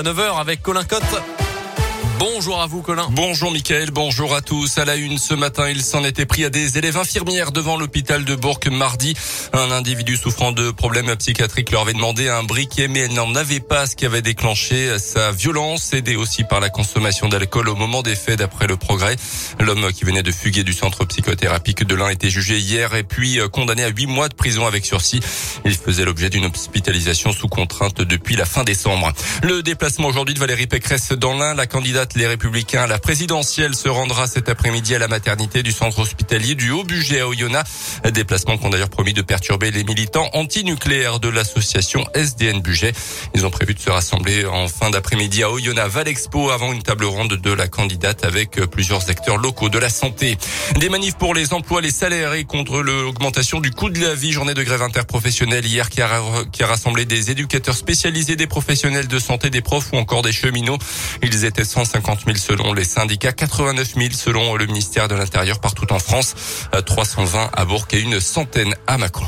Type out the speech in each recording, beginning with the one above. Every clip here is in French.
à 9h avec Colin Cotte. Bonjour à vous Colin. Bonjour Mickaël, bonjour à tous. À la une ce matin, il s'en était pris à des élèves infirmières devant l'hôpital de Bourg mardi. Un individu souffrant de problèmes psychiatriques leur avait demandé un briquet mais elle n'en avait pas ce qui avait déclenché sa violence, aidée aussi par la consommation d'alcool au moment des faits d'après le progrès. L'homme qui venait de fuguer du centre psychothérapique de l'Ain été jugé hier et puis condamné à huit mois de prison avec sursis. Il faisait l'objet d'une hospitalisation sous contrainte depuis la fin décembre. Le déplacement aujourd'hui de Valérie Pécresse dans l'Ain, la candidate les Républicains. La présidentielle se rendra cet après-midi à la maternité du centre hospitalier du Haut-Budget à Oyonnax. Déplacement qu'ont d'ailleurs promis de perturber les militants antinucléaires de l'association SDN Budget. Ils ont prévu de se rassembler en fin d'après-midi à Oyonnax Valexpo avant une table ronde de la candidate avec plusieurs acteurs locaux de la santé. Des manifs pour les emplois, les salaires et contre l'augmentation du coût de la vie. Journée de grève interprofessionnelle hier qui a, qui a rassemblé des éducateurs spécialisés, des professionnels de santé, des profs ou encore des cheminots. Ils étaient 150 50 000 selon les syndicats, 89 000 selon le ministère de l'Intérieur partout en France, 320 à Bourg et une centaine à Macron.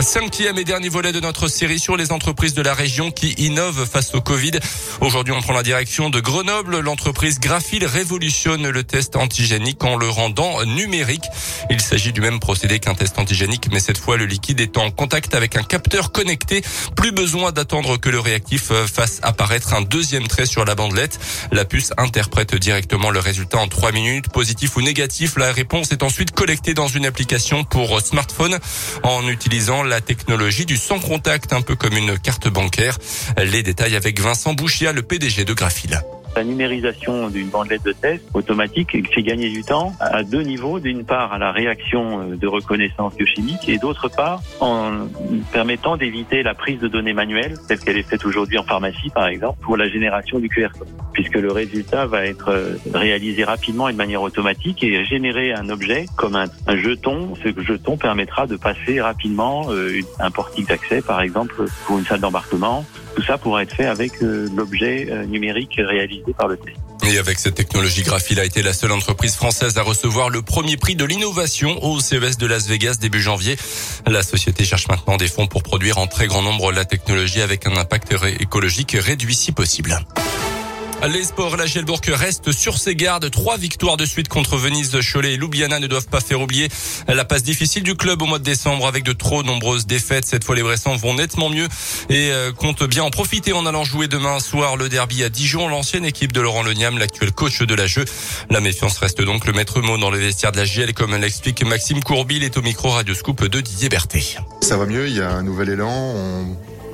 Cinquième et dernier volet de notre série sur les entreprises de la région qui innovent face au Covid. Aujourd'hui, on prend la direction de Grenoble. L'entreprise Graphil révolutionne le test antigénique en le rendant numérique. Il s'agit du même procédé qu'un test antigénique, mais cette fois, le liquide est en contact avec un capteur connecté. Plus besoin d'attendre que le réactif fasse apparaître un deuxième trait sur la bandelette. La puce interprète directement le résultat en trois minutes, positif ou négatif. La réponse est ensuite collectée dans une application pour smartphone en utilisant la technologie du sans contact, un peu comme une carte bancaire. Les détails avec Vincent Bouchia, le PDG de Graphil. La numérisation d'une bandelette de test automatique fait gagner du temps à deux niveaux. D'une part, à la réaction de reconnaissance biochimique et d'autre part, en permettant d'éviter la prise de données manuelles, telle qu'elle est faite aujourd'hui en pharmacie, par exemple, pour la génération du QR code, puisque le résultat va être réalisé rapidement et de manière automatique et générer un objet comme un, un jeton. Ce jeton permettra de passer rapidement un portique d'accès, par exemple, pour une salle d'embarquement. Tout ça pourra être fait avec l'objet numérique réalisé par le test. Et avec cette technologie, Graphil a été la seule entreprise française à recevoir le premier prix de l'innovation au CES de Las Vegas début janvier. La société cherche maintenant des fonds pour produire en très grand nombre la technologie avec un impact écologique réduit si possible. Les sports, la Gielbourg reste sur ses gardes. Trois victoires de suite contre Venise, Cholet et Ljubljana ne doivent pas faire oublier la passe difficile du club au mois de décembre avec de trop nombreuses défaites. Cette fois, les Bressans vont nettement mieux et comptent bien en profiter en allant jouer demain soir le derby à Dijon. L'ancienne équipe de Laurent Leniam, l'actuel coach de la jeu. La méfiance reste donc le maître mot dans le vestiaire de la GL comme l'explique Maxime Courbil est au micro Radio Scoop de Didier Berthet. Ça va mieux, il y a un nouvel élan.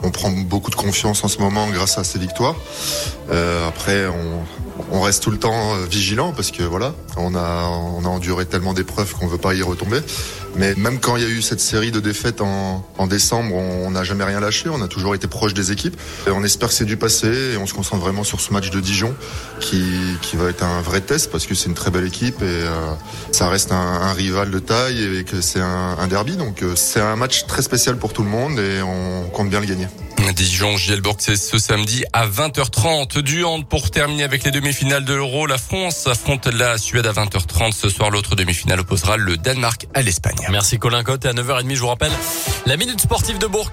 On prend beaucoup de confiance en ce moment grâce à ces victoires. Euh, après, on, on, reste tout le temps vigilant parce que voilà, on a, on a enduré tellement d'épreuves qu'on veut pas y retomber. Mais même quand il y a eu cette série de défaites en, en décembre, on n'a jamais rien lâché. On a toujours été proche des équipes. Et on espère que c'est du passé et on se concentre vraiment sur ce match de Dijon qui, qui va être un vrai test parce que c'est une très belle équipe et euh, ça reste un, un, rival de taille et que c'est un, un derby. Donc euh, c'est un match très spécial pour tout le monde et on compte bien le gagner. Dijon, Gielborg, c'est ce samedi à 20h30. Du hand pour terminer avec les demi-finales de l'Euro. La France affronte la Suède à 20h30. Ce soir, l'autre demi-finale opposera le Danemark à l'Espagne. Merci Colin Cotte. Et à 9h30, je vous rappelle, la Minute Sportive de Bourg.